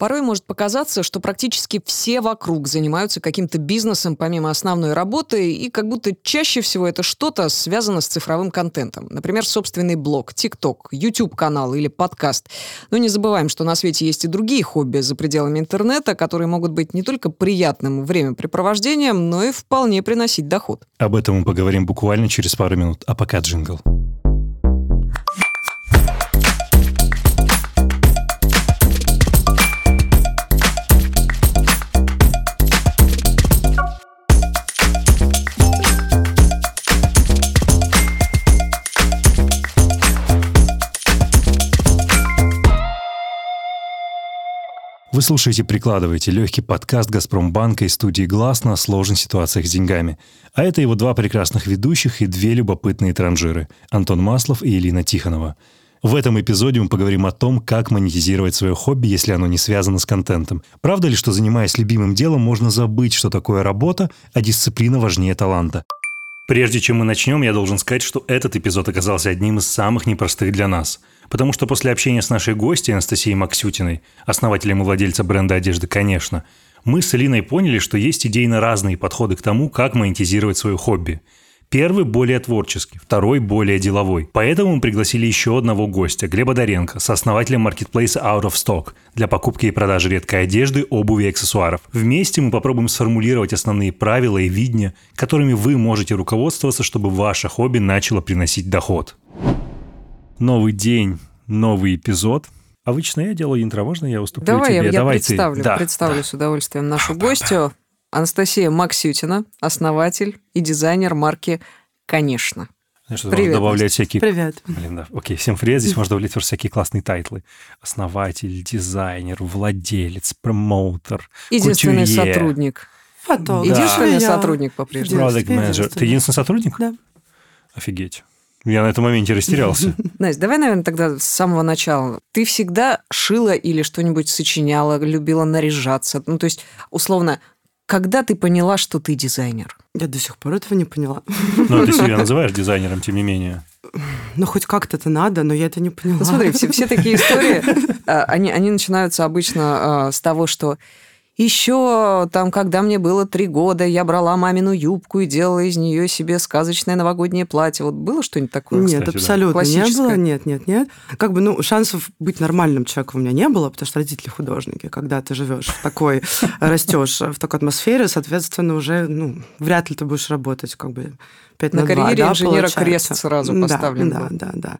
Порой может показаться, что практически все вокруг занимаются каким-то бизнесом помимо основной работы, и как будто чаще всего это что-то связано с цифровым контентом. Например, собственный блог, ТикТок, YouTube-канал или подкаст. Но не забываем, что на свете есть и другие хобби за пределами интернета, которые могут быть не только приятным времяпрепровождением, но и вполне приносить доход. Об этом мы поговорим буквально через пару минут. А пока джингл. Вы слушаете «Прикладывайте» легкий подкаст «Газпромбанка» и студии «Глаз» на сложных ситуациях с деньгами. А это его два прекрасных ведущих и две любопытные транжиры – Антон Маслов и Елена Тихонова. В этом эпизоде мы поговорим о том, как монетизировать свое хобби, если оно не связано с контентом. Правда ли, что занимаясь любимым делом, можно забыть, что такое работа, а дисциплина важнее таланта? Прежде чем мы начнем, я должен сказать, что этот эпизод оказался одним из самых непростых для нас – Потому что после общения с нашей гостьей Анастасией Максютиной, основателем и владельцем бренда одежды «Конечно», мы с Элиной поняли, что есть идейно разные подходы к тому, как монетизировать свое хобби. Первый более творческий, второй более деловой. Поэтому мы пригласили еще одного гостя, Глеба Доренко, сооснователя маркетплейса Out of Stock для покупки и продажи редкой одежды, обуви и аксессуаров. Вместе мы попробуем сформулировать основные правила и видения, которыми вы можете руководствоваться, чтобы ваше хобби начало приносить доход новый день, новый эпизод. Обычно я делаю интро, можно я уступлю Давай, тебе? Я, Давай я представлю, ты. Да, представлю да. с удовольствием нашу гостью. Анастасия Максютина, основатель и дизайнер марки «Конечно». Знаешь, Привет, можно добавлять всякие... Привет. Блин, да. Окей, всем привет. Здесь можно добавлять всякие классные тайтлы. Основатель, дизайнер, владелец, промоутер, Единственный кутюрье. сотрудник. Фотограф. Единственный Я. сотрудник по-прежнему. Product manager. Ты единственный сотрудник? Да. Офигеть. Я на этом моменте растерялся. Настя, давай, наверное, тогда с самого начала. Ты всегда шила или что-нибудь сочиняла, любила наряжаться? Ну, то есть, условно, когда ты поняла, что ты дизайнер? Я до сих пор этого не поняла. Но ты себя называешь дизайнером, тем не менее. Ну, хоть как-то это надо, но я это не поняла. Ну, смотри, все, все такие истории, а, они, они начинаются обычно а, с того, что еще там, когда мне было три года, я брала мамину юбку и делала из нее себе сказочное новогоднее платье. Вот было что-нибудь такое? Нет, кстати, да. абсолютно не было. Нет, нет, нет. Как бы, ну, шансов быть нормальным человеком у меня не было, потому что родители художники. Когда ты живешь в такой, растешь в такой атмосфере, соответственно, уже, ну, вряд ли ты будешь работать как бы 5 На на, 2, карьере да, инженера получается. крест сразу Да, поставлен Да, был. да, да.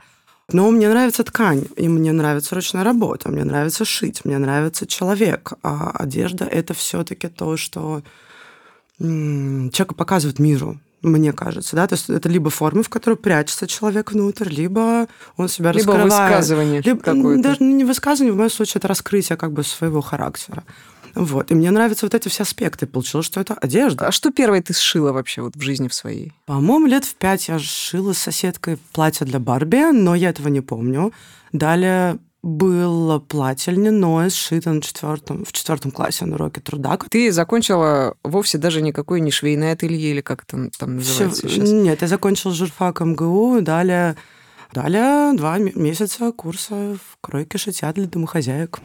Но мне нравится ткань, и мне нравится ручная работа, мне нравится шить, мне нравится человек. А одежда – это все-таки то, что человека показывает миру, мне кажется. Да? То есть это либо форма, в которой прячется человек внутрь, либо он себя Либо раскрывает. высказывание Либо, какое-то. Даже не высказывание, в моем случае это раскрытие как бы своего характера. Вот. И мне нравятся вот эти все аспекты. Получилось, что это одежда. А что первое ты сшила вообще вот в жизни в своей? По-моему, лет в пять я шила с соседкой платье для Барби, но я этого не помню. Далее было платье льняное, сшито на четвертом, в четвертом классе на уроке труда. Ты закончила вовсе даже никакой не швейное ателье или как это там называется Всё- сейчас? Нет, я закончила журфак МГУ, далее, далее два месяца курса в кройке шитья для домохозяек.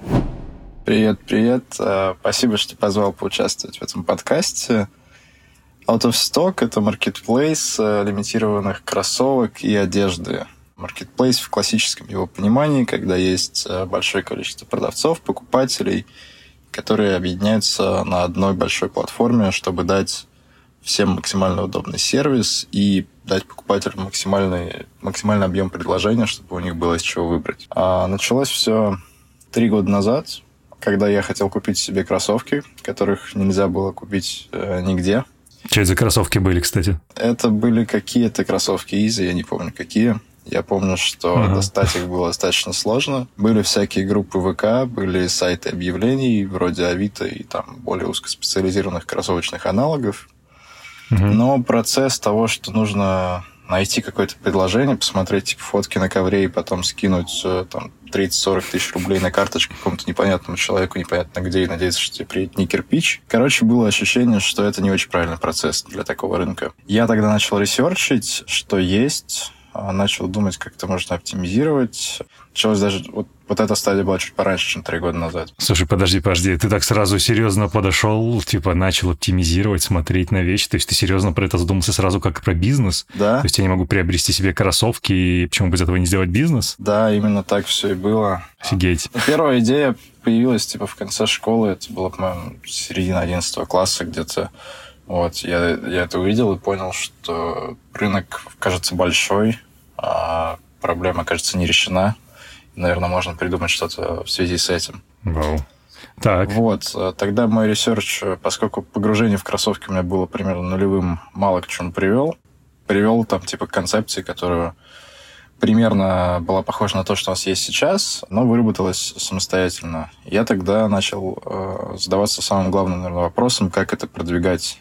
Привет, привет. Э, Спасибо, что позвал поучаствовать в этом подкасте. Out of Stock — это маркетплейс э, лимитированных кроссовок и одежды. Маркетплейс в классическом его понимании, когда есть э, большое количество продавцов, покупателей, которые объединяются на одной большой платформе, чтобы дать всем максимально удобный сервис и дать покупателям максимальный, максимальный объем предложения, чтобы у них было из чего выбрать. А началось все три года назад, когда я хотел купить себе кроссовки, которых нельзя было купить э, нигде. Что это за кроссовки были, кстати? Это были какие-то кроссовки Easy, я не помню какие. Я помню, что Ага. достать их было достаточно сложно. Были всякие группы ВК, были сайты объявлений вроде Авито и там более узкоспециализированных кроссовочных аналогов. Мгм. Но процесс того, что нужно найти какое-то предложение, посмотреть типа, фотки на ковре и потом скинуть э, там 30-40 тысяч рублей на карточку какому-то непонятному человеку, непонятно где, и надеяться, что тебе приедет не кирпич. Короче, было ощущение, что это не очень правильный процесс для такого рынка. Я тогда начал ресерчить, что есть начал думать, как это можно оптимизировать. Началось даже... Вот, вот эта стадия была чуть пораньше, чем три года назад. Слушай, подожди, подожди. Ты так сразу серьезно подошел, типа начал оптимизировать, смотреть на вещи. То есть ты серьезно про это задумался сразу как про бизнес? Да. То есть я не могу приобрести себе кроссовки, и почему бы из этого не сделать бизнес? Да, именно так все и было. Офигеть. Первая идея появилась типа в конце школы. Это было, по-моему, середина 11 класса где-то. Вот, я, я это увидел и понял, что рынок кажется большой, а проблема, кажется, не решена. И, наверное, можно придумать что-то в связи с этим. Вау. Так. Вот, э, тогда мой research, э, поскольку погружение в кроссовки у меня было примерно нулевым, мало к чему привел. Привел там типа концепции, которую примерно была похожа на то, что у нас есть сейчас, но выработалась самостоятельно. Я тогда начал э, задаваться самым главным, наверное, вопросом, как это продвигать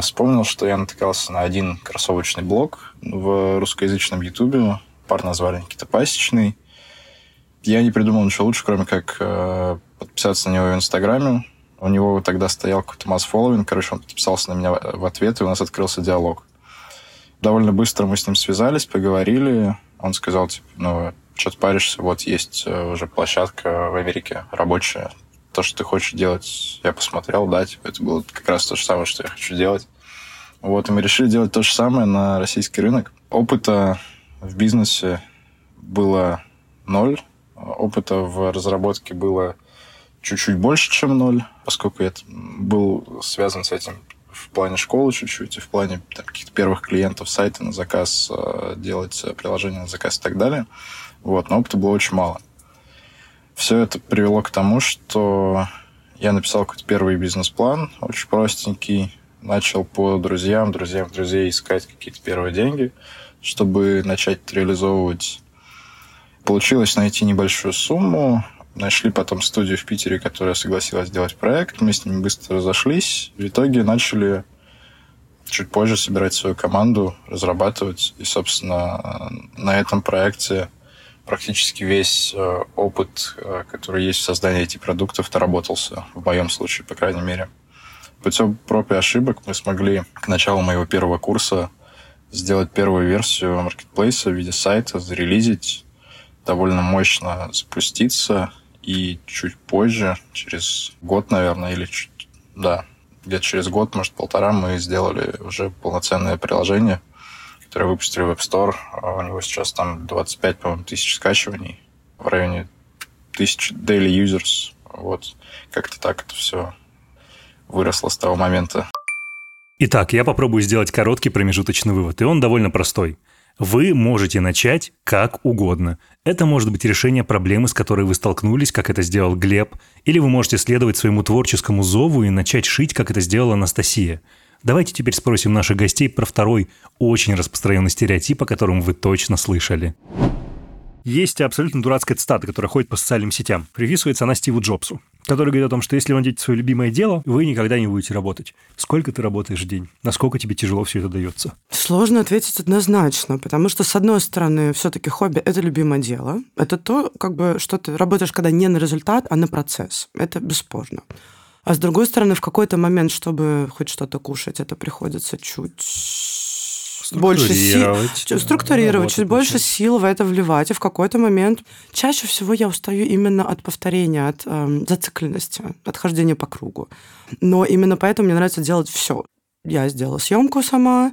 вспомнил, что я натыкался на один кроссовочный блог в русскоязычном Ютубе. Пар назвали Никита Пасечный. Я не придумал ничего лучше, кроме как э, подписаться на него в Инстаграме. У него тогда стоял какой-то масс фолловинг. Короче, он подписался на меня в ответ, и у нас открылся диалог. Довольно быстро мы с ним связались, поговорили. Он сказал, типа, ну, что ты паришься, вот есть э, уже площадка в Америке рабочая, то, что ты хочешь делать, я посмотрел, да, типа, это было как раз то же самое, что я хочу делать. Вот, и мы решили делать то же самое на российский рынок. Опыта в бизнесе было ноль, опыта в разработке было чуть-чуть больше, чем ноль, поскольку я был связан с этим в плане школы чуть-чуть, и в плане там, каких-то первых клиентов сайта на заказ, э, делать приложение на заказ и так далее. Вот, но опыта было очень мало. Все это привело к тому, что я написал какой-то первый бизнес-план, очень простенький, начал по друзьям, друзьям, друзей искать какие-то первые деньги, чтобы начать реализовывать. Получилось найти небольшую сумму, нашли потом студию в Питере, которая согласилась сделать проект, мы с ними быстро разошлись, в итоге начали чуть позже собирать свою команду, разрабатывать, и, собственно, на этом проекте практически весь э, опыт, э, который есть в создании этих продуктов, доработался, в моем случае, по крайней мере. Путем проб и ошибок мы смогли к началу моего первого курса сделать первую версию маркетплейса в виде сайта, зарелизить, довольно мощно запуститься, и чуть позже, через год, наверное, или чуть, да, где-то через год, может, полтора, мы сделали уже полноценное приложение – который выпустили в App Store. А у него сейчас там 25, по-моему, тысяч скачиваний в районе тысяч daily users. Вот как-то так это все выросло с того момента. Итак, я попробую сделать короткий промежуточный вывод, и он довольно простой. Вы можете начать как угодно. Это может быть решение проблемы, с которой вы столкнулись, как это сделал Глеб, или вы можете следовать своему творческому зову и начать шить, как это сделала Анастасия. Давайте теперь спросим наших гостей про второй очень распространенный стереотип, о котором вы точно слышали. Есть абсолютно дурацкая цитата, которая ходит по социальным сетям. Приписывается она Стиву Джобсу, который говорит о том, что если вы найдете свое любимое дело, вы никогда не будете работать. Сколько ты работаешь в день? Насколько тебе тяжело все это дается? Сложно ответить однозначно, потому что, с одной стороны, все-таки хобби – это любимое дело. Это то, как бы, что ты работаешь, когда не на результат, а на процесс. Это бесспорно. А с другой стороны, в какой-то момент, чтобы хоть что-то кушать, это приходится чуть больше сил, структурировать, чуть больше сил в это вливать. И в какой-то момент чаще всего я устаю именно от повторения, от э, зацикленности, от хождения по кругу. Но именно поэтому мне нравится делать все. Я сделала съемку сама,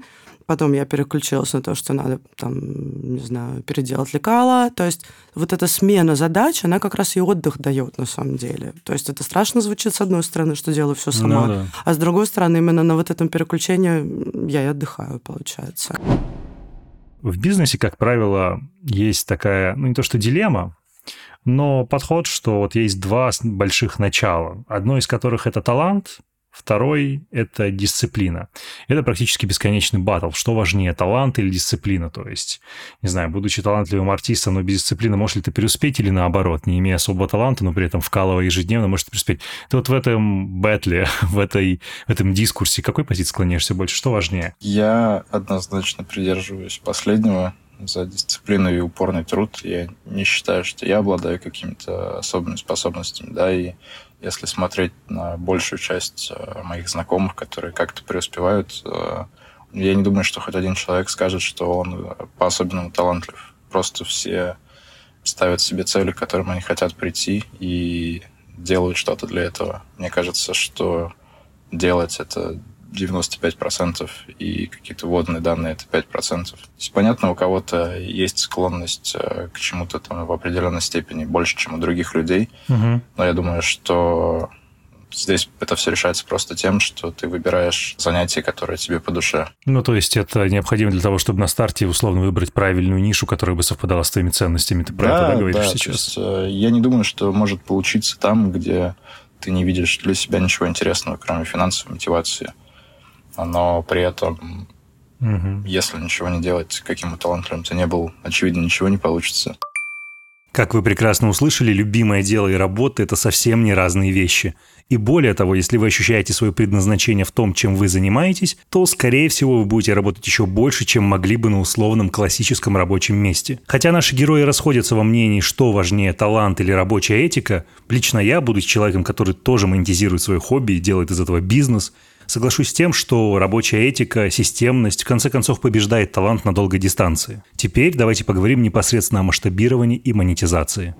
Потом я переключилась на то, что надо, там, не знаю, переделать лекала. То есть вот эта смена задач, она как раз и отдых дает на самом деле. То есть это страшно звучит с одной стороны, что делаю все сама, ну, да. а с другой стороны именно на вот этом переключении я и отдыхаю, получается. В бизнесе, как правило, есть такая, ну не то что дилемма, но подход, что вот есть два больших начала. Одно из которых это талант, Второй – это дисциплина. Это практически бесконечный батл. Что важнее, талант или дисциплина? То есть, не знаю, будучи талантливым артистом, но без дисциплины, можешь ли ты преуспеть или наоборот, не имея особого таланта, но при этом вкалывая ежедневно, можешь преуспеть? Ты вот в этом бэтле, в, этой, в этом дискурсе, какой позиции склоняешься больше? Что важнее? Я однозначно придерживаюсь последнего за дисциплину и упорный труд. Я не считаю, что я обладаю какими-то особыми способностями, да, и если смотреть на большую часть э, моих знакомых, которые как-то преуспевают, э, я не думаю, что хоть один человек скажет, что он по-особенному талантлив. Просто все ставят себе цели, к которым они хотят прийти, и делают что-то для этого. Мне кажется, что делать это 95% и какие-то водные данные это 5%. То есть, понятно, у кого-то есть склонность э, к чему-то там в определенной степени больше, чем у других людей. Угу. Но я думаю, что здесь это все решается просто тем, что ты выбираешь занятие, которое тебе по душе. Ну, то есть это необходимо для того, чтобы на старте условно выбрать правильную нишу, которая бы совпадала с твоими ценностями. Ты про да, это говоришь да, сейчас? Есть, э, я не думаю, что может получиться там, где ты не видишь для себя ничего интересного, кроме финансовой мотивации. Но при этом, угу. если ничего не делать, каким бы талантливым ты не был, очевидно, ничего не получится. Как вы прекрасно услышали, любимое дело и работа – это совсем не разные вещи. И более того, если вы ощущаете свое предназначение в том, чем вы занимаетесь, то, скорее всего, вы будете работать еще больше, чем могли бы на условном классическом рабочем месте. Хотя наши герои расходятся во мнении, что важнее, талант или рабочая этика, лично я, будучи человеком, который тоже монетизирует свое хобби и делает из этого бизнес – Соглашусь с тем, что рабочая этика, системность в конце концов побеждает талант на долгой дистанции. Теперь давайте поговорим непосредственно о масштабировании и монетизации.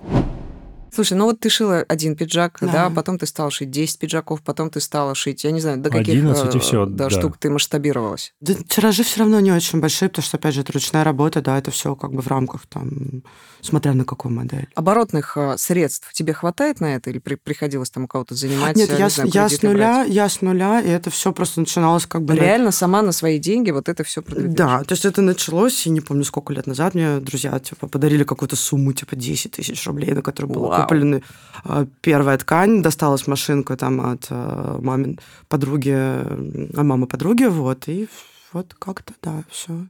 Слушай, ну вот ты шила один пиджак, да. да, потом ты стала шить 10 пиджаков, потом ты стала шить, я не знаю, до каких 11 и все, да, да. штук ты масштабировалась? Да, тиражи все равно не очень большие, потому что, опять же, это ручная работа, да, это все как бы в рамках там, смотря на какую модель. Оборотных э, средств тебе хватает на это или при, приходилось там у кого-то занимать? Нет, я, знаю, я с нуля, брать? я с нуля, и это все просто начиналось как бы... Реально на... сама на свои деньги вот это все продвигаешь? Да, то есть это началось, и не помню, сколько лет назад мне друзья типа подарили какую-то сумму, типа 10 тысяч рублей, на которую было куплено а, первая ткань, досталась машинку там от а, мамин подруги, а мамы подруги, вот, и вот как-то, да, все.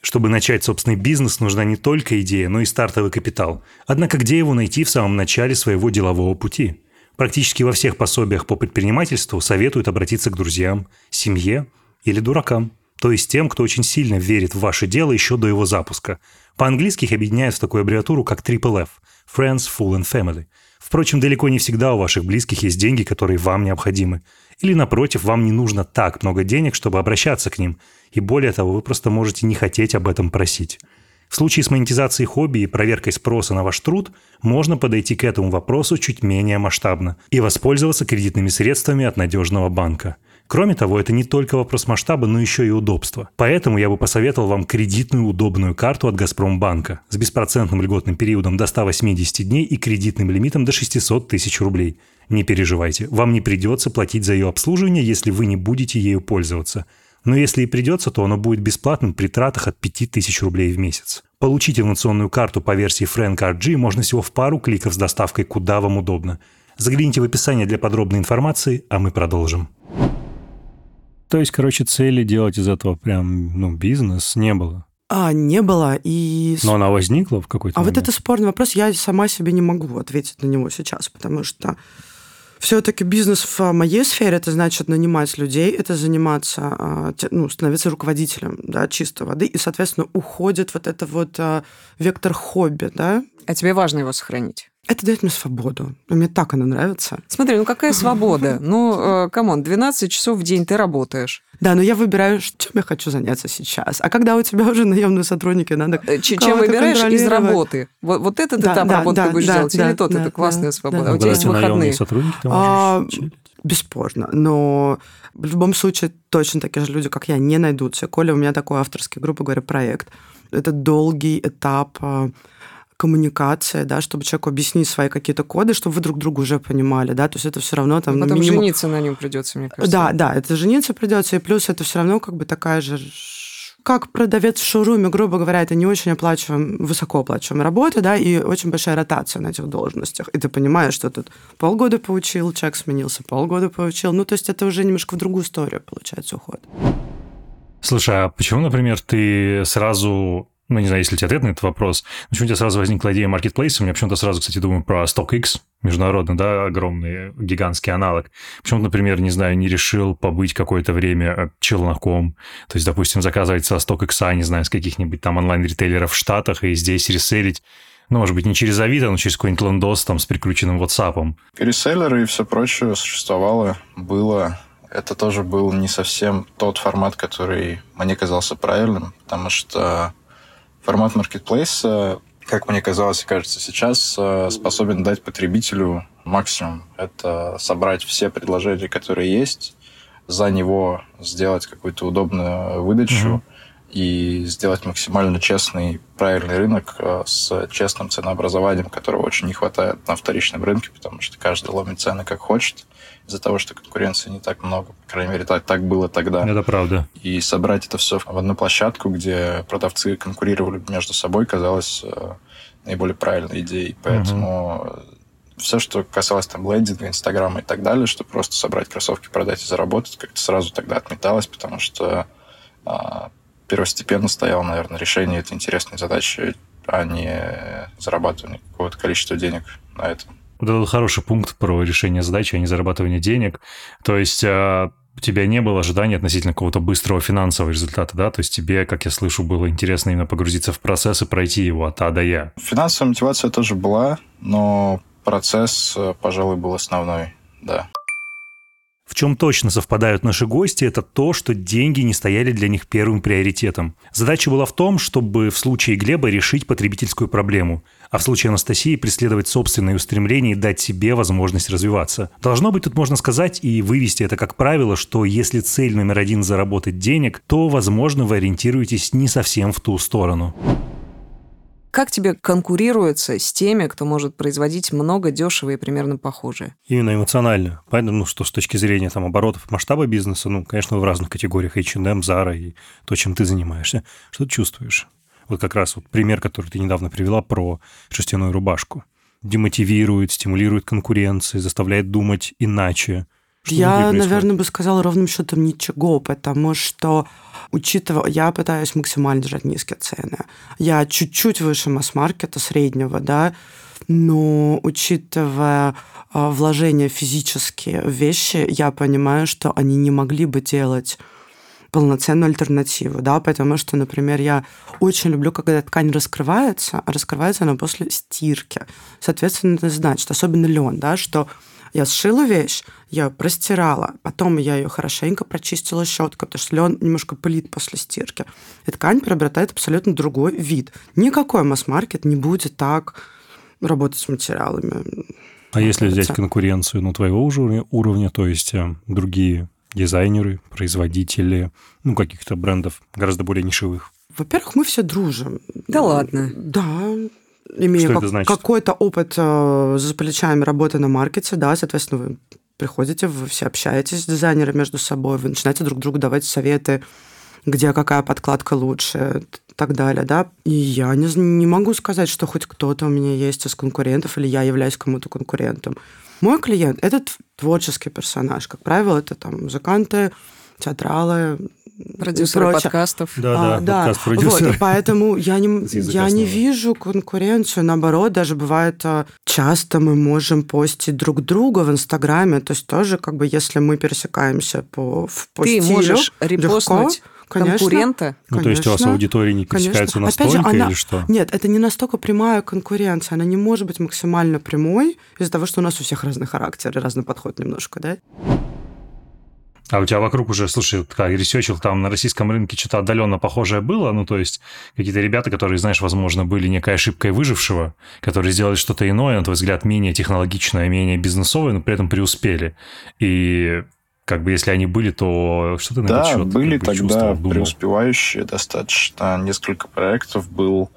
Чтобы начать собственный бизнес, нужна не только идея, но и стартовый капитал. Однако где его найти в самом начале своего делового пути? Практически во всех пособиях по предпринимательству советуют обратиться к друзьям, семье или дуракам. То есть тем, кто очень сильно верит в ваше дело еще до его запуска. По-английски их объединяют в такую аббревиатуру, как Triple F – Friends, Full and Family – Впрочем, далеко не всегда у ваших близких есть деньги, которые вам необходимы. Или, напротив, вам не нужно так много денег, чтобы обращаться к ним. И более того, вы просто можете не хотеть об этом просить. В случае с монетизацией хобби и проверкой спроса на ваш труд можно подойти к этому вопросу чуть менее масштабно и воспользоваться кредитными средствами от надежного банка – Кроме того, это не только вопрос масштаба, но еще и удобства. Поэтому я бы посоветовал вам кредитную удобную карту от Газпромбанка с беспроцентным льготным периодом до 180 дней и кредитным лимитом до 600 тысяч рублей. Не переживайте, вам не придется платить за ее обслуживание, если вы не будете ею пользоваться. Но если и придется, то оно будет бесплатным при тратах от 5000 рублей в месяц. Получить инновационную карту по версии Frank RG можно всего в пару кликов с доставкой куда вам удобно. Загляните в описание для подробной информации, а мы продолжим. То есть, короче, цели делать из этого прям, ну, бизнес не было? А, не было, и... Но она возникла в какой-то А момент? вот это спорный вопрос, я сама себе не могу ответить на него сейчас, потому что все-таки бизнес в моей сфере это значит нанимать людей, это заниматься, а, ну, становиться руководителем, да, чистой воды, и, соответственно, уходит вот это вот а, вектор хобби, да. А тебе важно его сохранить? Это дает мне свободу. Мне так она нравится. Смотри, ну какая свобода? Ну, come on, 12 часов в день ты работаешь. Да, но я выбираю, чем я хочу заняться сейчас. А когда у тебя уже наемные сотрудники, надо э, Чем выбираешь из работы? Вот, вот это ты да, там да, работу да, будешь да, делать, да, или тот, да, это классная да, свобода. Да, а у тебя есть выходные. сотрудники, ты а, Бесспорно. Но в любом случае точно такие же люди, как я, не найдутся. Коля у меня такой авторский, грубо говоря, проект. Это долгий этап а, коммуникация, да, чтобы человеку объяснить свои какие-то коды, чтобы вы друг друга уже понимали, да, то есть это все равно там... Ну, потом минимум... жениться на нем придется, мне кажется. Да, да, это жениться придется, и плюс это все равно как бы такая же как продавец в шоуруме, грубо говоря, это не очень оплачиваемая, высокооплачиваемая работа, да, и очень большая ротация на этих должностях. И ты понимаешь, что тут полгода поучил, человек сменился, полгода поучил. Ну, то есть это уже немножко в другую историю, получается, уход. Слушай, а почему, например, ты сразу ну, не знаю, если у тебя ответ на этот вопрос. Почему у тебя сразу возникла идея маркетплейса? Меня почему-то сразу, кстати, думаю про StockX, международный, да, огромный, гигантский аналог. Почему, например, не знаю, не решил побыть какое-то время э, челноком? То есть, допустим, заказывать со StockX, не знаю, с каких-нибудь там онлайн-ритейлеров в Штатах и здесь реселить ну, может быть, не через Авито, но через какой-нибудь лендос там с прикрученным WhatsApp. Реселлеры и все прочее существовало, было это тоже был не совсем тот формат, который мне казался правильным, потому что формат маркетплейса, как мне казалось и кажется сейчас, э, способен дать потребителю максимум. Это собрать все предложения, которые есть, за него сделать какую-то удобную выдачу, mm-hmm и сделать максимально честный, правильный рынок э, с честным ценообразованием, которого очень не хватает на вторичном рынке, потому что каждый ломит цены как хочет из-за того, что конкуренции не так много. По крайней мере, так, так было тогда. Это правда. И собрать это все в одну площадку, где продавцы конкурировали между собой, казалось э, наиболее правильной идеей. Поэтому угу. все, что касалось там лендинга, инстаграма и так далее, что просто собрать кроссовки, продать и заработать, как-то сразу тогда отметалось, потому что а, первостепенно стояло, наверное, решение этой интересной задачи, а не зарабатывание какого-то количества денег на этом. Вот это хороший пункт про решение задачи, а не зарабатывание денег. То есть а, у тебя не было ожидания относительно какого-то быстрого финансового результата, да? То есть тебе, как я слышу, было интересно именно погрузиться в процесс и пройти его от А до Я. Финансовая мотивация тоже была, но процесс, э, пожалуй, был основной, да. В чем точно совпадают наши гости, это то, что деньги не стояли для них первым приоритетом. Задача была в том, чтобы в случае Глеба решить потребительскую проблему, а в случае Анастасии преследовать собственные устремления и дать себе возможность развиваться. Должно быть, тут можно сказать и вывести это как правило, что если цель номер один заработать денег, то, возможно, вы ориентируетесь не совсем в ту сторону. Как тебе конкурируется с теми, кто может производить много, дешево и примерно похожее? Именно эмоционально. Поэтому, ну, что с точки зрения там, оборотов, масштаба бизнеса, ну, конечно, в разных категориях H&M, Zara и то, чем ты занимаешься. Что ты чувствуешь? Вот как раз вот пример, который ты недавно привела про шерстяную рубашку. Демотивирует, стимулирует конкуренции, заставляет думать иначе. Что Я, наверное, бы сказала ровным счетом ничего, потому что учитывая, я пытаюсь максимально держать низкие цены. Я чуть-чуть выше масс-маркета среднего, да, но учитывая а, вложения физические в вещи, я понимаю, что они не могли бы делать полноценную альтернативу, да, потому что, например, я очень люблю, когда ткань раскрывается, а раскрывается она после стирки. Соответственно, это значит, особенно лен, да, что я сшила вещь, я простирала, потом я ее хорошенько прочистила щеткой, потому что лен немножко пылит после стирки. И ткань приобретает абсолютно другой вид. Никакой масс-маркет не будет так работать с материалами. А если взять конкуренцию ну, твоего уровня, уровня, то есть э, другие дизайнеры, производители, ну, каких-то брендов гораздо более нишевых? Во-первых, мы все дружим. Да ладно. Да, имея как, какой-то опыт э, за плечами работы на маркете, да, соответственно, вы приходите, вы все общаетесь с дизайнерами между собой, вы начинаете друг другу давать советы, где какая подкладка лучше и так далее, да. И я не, не могу сказать, что хоть кто-то у меня есть из конкурентов, или я являюсь кому-то конкурентом. Мой клиент – это творческий персонаж. Как правило, это там музыканты, театралы, Продюсеры подкастов. Да, а, да, подкаст продюсеры. Вот, поэтому я не, я не вижу конкуренцию. Наоборот, даже бывает а, часто мы можем постить друг друга в Инстаграме. То есть тоже, как бы, если мы пересекаемся по, по Ты стилю, можешь репостнуть легко, Конечно, конкурента? Ну, то есть у вас аудитория не пересекается конечно. настолько Опять же, она... или что? Нет, это не настолько прямая конкуренция. Она не может быть максимально прямой из-за того, что у нас у всех разный характер и разный подход немножко, да? А у тебя вокруг уже, слушай, как ресечил, там на российском рынке что-то отдаленно похожее было, ну, то есть какие-то ребята, которые, знаешь, возможно, были некой ошибкой выжившего, которые сделали что-то иное, на твой взгляд, менее технологичное, менее бизнесовое, но при этом преуспели. И как бы если они были, то что ты на да, этот счет были как бы, тогда думал? преуспевающие достаточно. Несколько проектов был,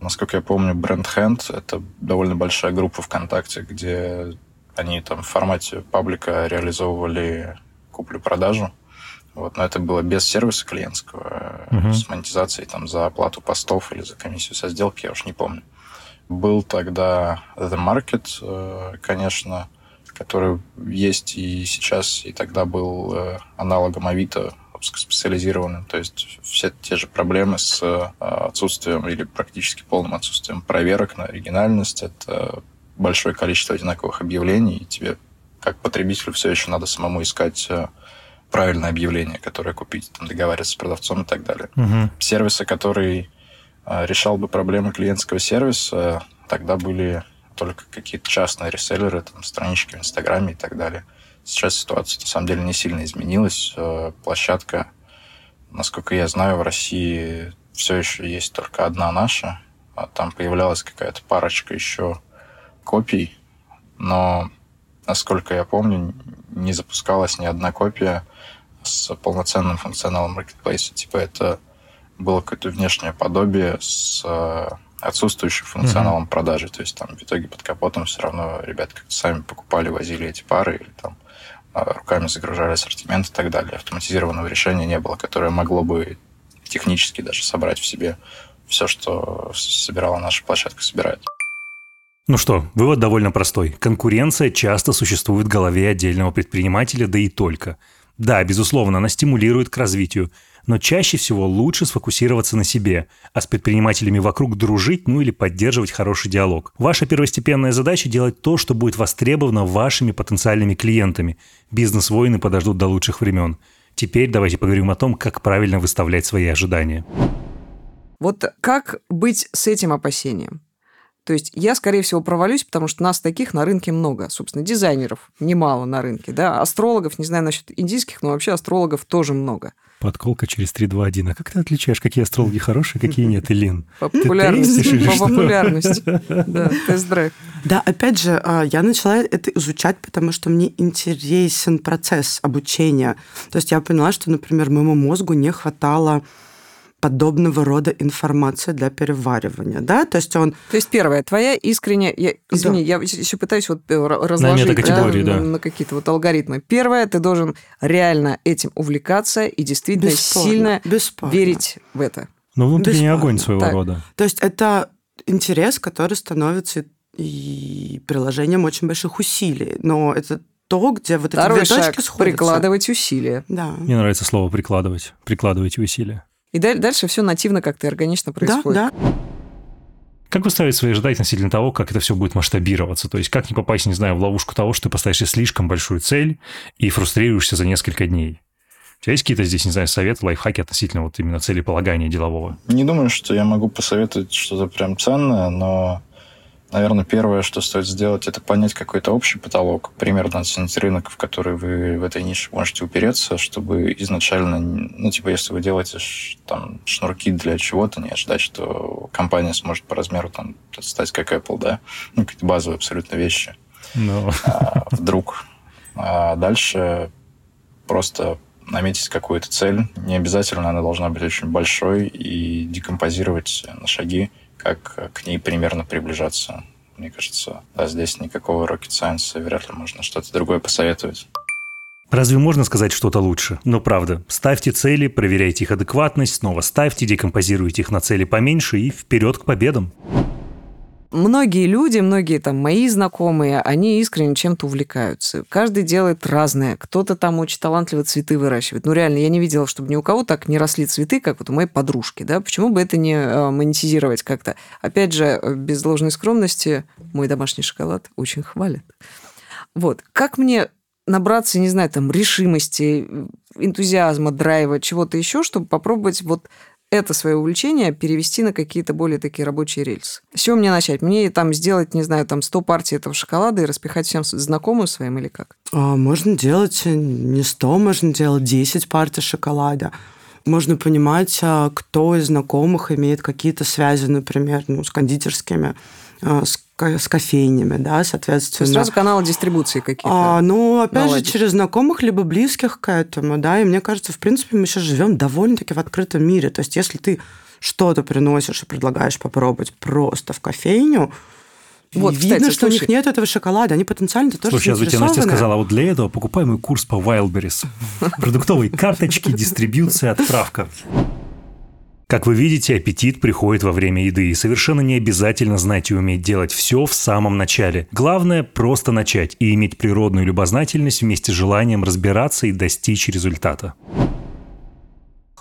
насколько я помню, Brand Hand. Это довольно большая группа ВКонтакте, где они там в формате паблика реализовывали куплю-продажу. Вот, но это было без сервиса клиентского, uh-huh. с монетизацией там, за оплату постов или за комиссию со сделки, я уж не помню. Был тогда The Market, э, конечно, который есть и сейчас, и тогда был э, аналогом Авито, специализированным. То есть все те же проблемы с отсутствием или практически полным отсутствием проверок на оригинальность. Это большое количество одинаковых объявлений, и тебе как потребителю все еще надо самому искать э, правильное объявление, которое купить, там, договариваться с продавцом и так далее. Угу. Сервисы, которые э, решал бы проблемы клиентского сервиса, тогда были только какие-то частные реселлеры, там, странички в Инстаграме и так далее. Сейчас ситуация, на самом деле, не сильно изменилась. Э, площадка, насколько я знаю, в России все еще есть только одна наша. А там появлялась какая-то парочка еще копий, но, насколько я помню, не запускалась ни одна копия с полноценным функционалом маркетплейса. Типа это было какое-то внешнее подобие с э, отсутствующим функционалом mm-hmm. продажи. То есть там в итоге под капотом все равно ребята как-то сами покупали, возили эти пары или там э, руками загружали ассортимент и так далее. Автоматизированного решения не было, которое могло бы технически даже собрать в себе все, что собирала наша площадка, собирает. Ну что, вывод довольно простой. Конкуренция часто существует в голове отдельного предпринимателя, да и только. Да, безусловно, она стимулирует к развитию, но чаще всего лучше сфокусироваться на себе, а с предпринимателями вокруг дружить, ну или поддерживать хороший диалог. Ваша первостепенная задача – делать то, что будет востребовано вашими потенциальными клиентами. Бизнес-воины подождут до лучших времен. Теперь давайте поговорим о том, как правильно выставлять свои ожидания. Вот как быть с этим опасением? То есть я, скорее всего, провалюсь, потому что нас таких на рынке много. Собственно, дизайнеров немало на рынке, да, астрологов, не знаю насчет индийских, но вообще астрологов тоже много. Подколка через 3, 2, 1. А как ты отличаешь, какие астрологи хорошие, какие нет, Илин? По популярности. По популярности. Да, тест-драйв. Да, опять же, а, я начала это изучать, потому что мне интересен процесс обучения. То есть я поняла, что, например, моему мозгу не хватало подобного рода информация для переваривания, да, то есть он... То есть первое, твоя искренняя, я, извини, да. я еще пытаюсь вот э, разложить на, да, да. на какие-то вот алгоритмы. Первое, ты должен реально этим увлекаться и действительно бесспорно, сильно бесспорно. верить в это. Ну, внутренний бесспорно. огонь своего так. рода. То есть это интерес, который становится и приложением очень больших усилий, но это то, где вот Второй эти две шаг, точки сходятся. прикладывать усилия. Да. Мне нравится слово «прикладывать». Прикладывайте усилия. И дальше все нативно как-то органично происходит. Да, да. Как вы ставите свои ожидания относительно того, как это все будет масштабироваться? То есть как не попасть, не знаю, в ловушку того, что ты поставишь себе слишком большую цель и фрустрируешься за несколько дней? У тебя есть какие-то здесь, не знаю, советы, лайфхаки относительно вот именно целеполагания делового? Не думаю, что я могу посоветовать что-то прям ценное, но Наверное, первое, что стоит сделать, это понять какой-то общий потолок, примерно оценить рынок, в который вы в этой нише можете упереться, чтобы изначально, ну, типа, если вы делаете там шнурки для чего-то, не ожидать, что компания сможет по размеру там стать как Apple, да, ну, какие-то базовые абсолютно вещи. No. Ну. А, вдруг. А дальше просто наметить какую-то цель. Не обязательно она должна быть очень большой и декомпозировать на шаги как к ней примерно приближаться. Мне кажется, да, здесь никакого rocket science вряд ли можно что-то другое посоветовать. Разве можно сказать что-то лучше? Но правда, ставьте цели, проверяйте их адекватность, снова ставьте, декомпозируйте их на цели поменьше и вперед к победам многие люди, многие там мои знакомые, они искренне чем-то увлекаются. Каждый делает разное. Кто-то там очень талантливо цветы выращивает. Ну, реально, я не видела, чтобы ни у кого так не росли цветы, как вот у моей подружки. Да? Почему бы это не э, монетизировать как-то? Опять же, э, без должной скромности, мой домашний шоколад очень хвалят. Вот. Как мне набраться, не знаю, там, решимости, энтузиазма, драйва, чего-то еще, чтобы попробовать вот это свое увлечение перевести на какие-то более такие рабочие рельсы. С чего мне начать? Мне там сделать, не знаю, там 100 партий этого шоколада и распихать всем знакомым своим или как? А, можно делать не 100, можно делать 10 партий шоколада. Можно понимать, а, кто из знакомых имеет какие-то связи, например, ну, с кондитерскими, а, с с кофейнями, да, соответственно. То сразу каналы дистрибуции какие-то. А, ну, опять наладить. же, через знакомых либо близких к этому, да, и мне кажется, в принципе, мы сейчас живем довольно-таки в открытом мире. То есть, если ты что-то приносишь и предлагаешь попробовать просто в кофейню, вот, видно, кстати, что слушай, у них нет этого шоколада, они потенциально тоже Слушай, я тебе Настя сказала, вот для этого покупай мой курс по Wildberries. Продуктовые карточки, дистрибьюция, отправка. Как вы видите, аппетит приходит во время еды, и совершенно не обязательно знать и уметь делать все в самом начале. Главное – просто начать и иметь природную любознательность вместе с желанием разбираться и достичь результата.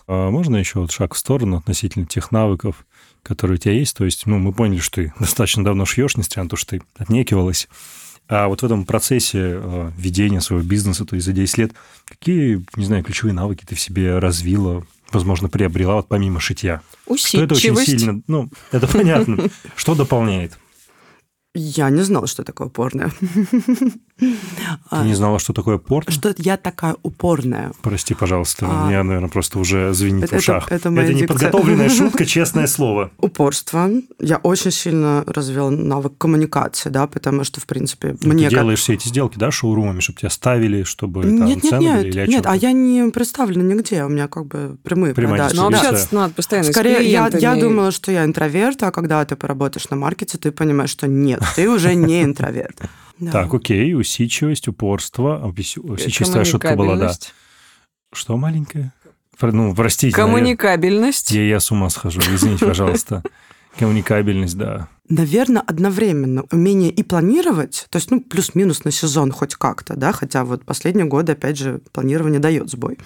А можно еще вот шаг в сторону относительно тех навыков, которые у тебя есть? То есть, ну, мы поняли, что ты достаточно давно шьешь, несмотря на то, что ты отнекивалась. А вот в этом процессе э, ведения своего бизнеса, то есть за 10 лет, какие, не знаю, ключевые навыки ты в себе развила, возможно, приобрела вот помимо шитья. Усидчивость. Что это очень сильно... Ну, это понятно. Что дополняет? Я не знала, что такое упорная. Ты не знала, что такое порно? Что я такая упорная. Прости, пожалуйста, А. у меня, наверное, просто уже звенит Это- в ушах. это- это моя это неподготовленная шутка, честное слово. Упорство. Я очень сильно развела навык коммуникации, да, потому что, в принципе, Ну, мне Ты как делаешь все эти сделки, да, шоурумами, чтобы тебя ставили, чтобы там Нет, нет, цены нет, были или о нет, а я не представлена нигде, у меня как бы прямые Прямая продажи. Да. общаться надо постоянно Скорее, с я, я думала, что я интроверт, а когда ты поработаешь на маркете, ты понимаешь, что нет, ты уже не интроверт. Да. Так, окей, усидчивость, упорство. Усидчивость твоя шутка была, да. Что маленькое? Ну, простите. Коммуникабельность. Я, я с ума схожу, извините, пожалуйста. Коммуникабельность, да. Наверное, одновременно умение и планировать, то есть, ну, плюс-минус на сезон хоть как-то, да, хотя вот последние годы, опять же, планирование дает сбой.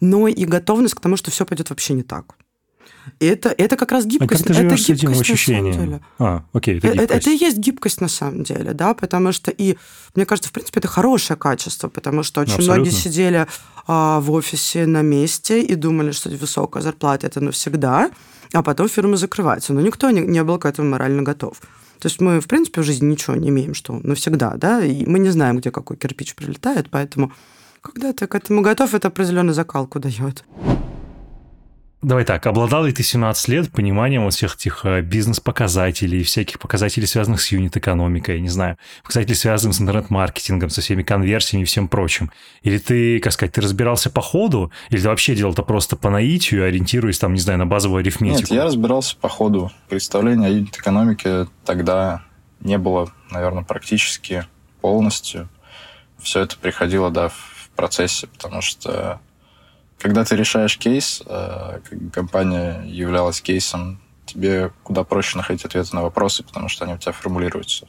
Но и готовность к тому, что все пойдет вообще не так. И это, это как раз А гибкость. как ты это живешь с этим ощущением? А, окей, это Э, Это, гибкость. это и есть гибкость на самом деле, да, потому что и мне кажется, в принципе, это хорошее качество, потому что очень Абсолютно. многие сидели а, в офисе на месте и думали, что высокая зарплата это навсегда, а потом фирма закрывается. Но никто не, не был к этому морально готов. То есть мы, в принципе, в жизни ничего не имеем, что навсегда, да, и мы не знаем, где какой кирпич прилетает, поэтому когда ты к этому готов, это определенную закалку дает. Давай так, обладал ли ты 17 лет пониманием вот всех этих э, бизнес-показателей, всяких показателей, связанных с юнит-экономикой, не знаю, показателей, связанных с интернет-маркетингом, со всеми конверсиями и всем прочим? Или ты, как сказать, ты разбирался по ходу, или ты вообще делал это просто по наитию, ориентируясь там, не знаю, на базовую арифметику? Нет, я разбирался по ходу. Представления о юнит-экономике тогда не было, наверное, практически полностью. Все это приходило, да, в процессе, потому что когда ты решаешь кейс, э, компания являлась кейсом, тебе куда проще находить ответы на вопросы, потому что они у тебя формулируются.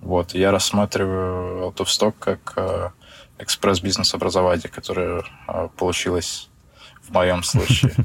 Вот, и я рассматриваю Out of Stock как э, экспресс-бизнес-образование, которое э, получилось в моем случае.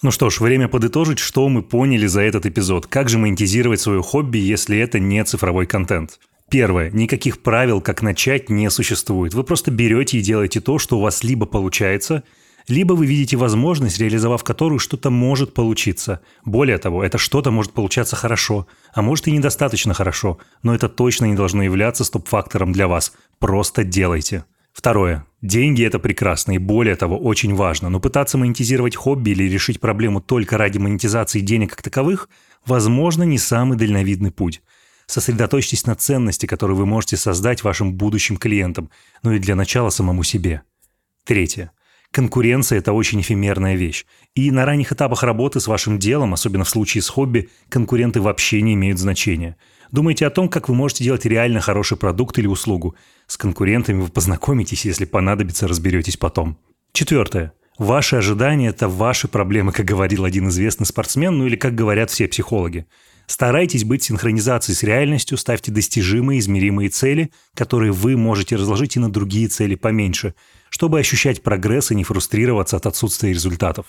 Ну что ж, время подытожить, что мы поняли за этот эпизод. Как же монетизировать свое хобби, если это не цифровой контент? Первое. Никаких правил, как начать, не существует. Вы просто берете и делаете то, что у вас либо получается, либо вы видите возможность, реализовав которую что-то может получиться. Более того, это что-то может получаться хорошо, а может и недостаточно хорошо, но это точно не должно являться стоп-фактором для вас. Просто делайте. Второе. Деньги – это прекрасно и более того, очень важно, но пытаться монетизировать хобби или решить проблему только ради монетизации денег как таковых, возможно, не самый дальновидный путь. Сосредоточьтесь на ценности, которые вы можете создать вашим будущим клиентам, ну и для начала самому себе. Третье. Конкуренция – это очень эфемерная вещь. И на ранних этапах работы с вашим делом, особенно в случае с хобби, конкуренты вообще не имеют значения. Думайте о том, как вы можете делать реально хороший продукт или услугу. С конкурентами вы познакомитесь, если понадобится, разберетесь потом. Четвертое. Ваши ожидания – это ваши проблемы, как говорил один известный спортсмен, ну или как говорят все психологи. Старайтесь быть в синхронизации с реальностью, ставьте достижимые, измеримые цели, которые вы можете разложить и на другие цели поменьше, чтобы ощущать прогресс и не фрустрироваться от отсутствия результатов.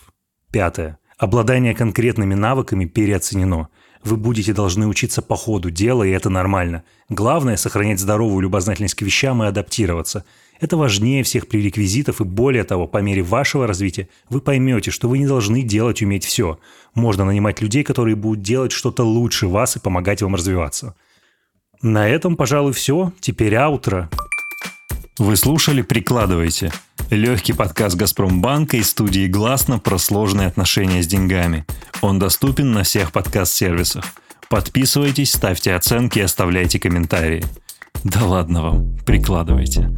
Пятое. Обладание конкретными навыками переоценено. Вы будете должны учиться по ходу дела, и это нормально. Главное – сохранять здоровую любознательность к вещам и адаптироваться. Это важнее всех пререквизитов, и более того, по мере вашего развития вы поймете, что вы не должны делать уметь все. Можно нанимать людей, которые будут делать что-то лучше вас и помогать вам развиваться. На этом, пожалуй, все. Теперь аутро. Вы слушали «Прикладывайте» – легкий подкаст «Газпромбанка» и студии «Гласно» про сложные отношения с деньгами. Он доступен на всех подкаст-сервисах. Подписывайтесь, ставьте оценки и оставляйте комментарии. Да ладно вам, прикладывайте.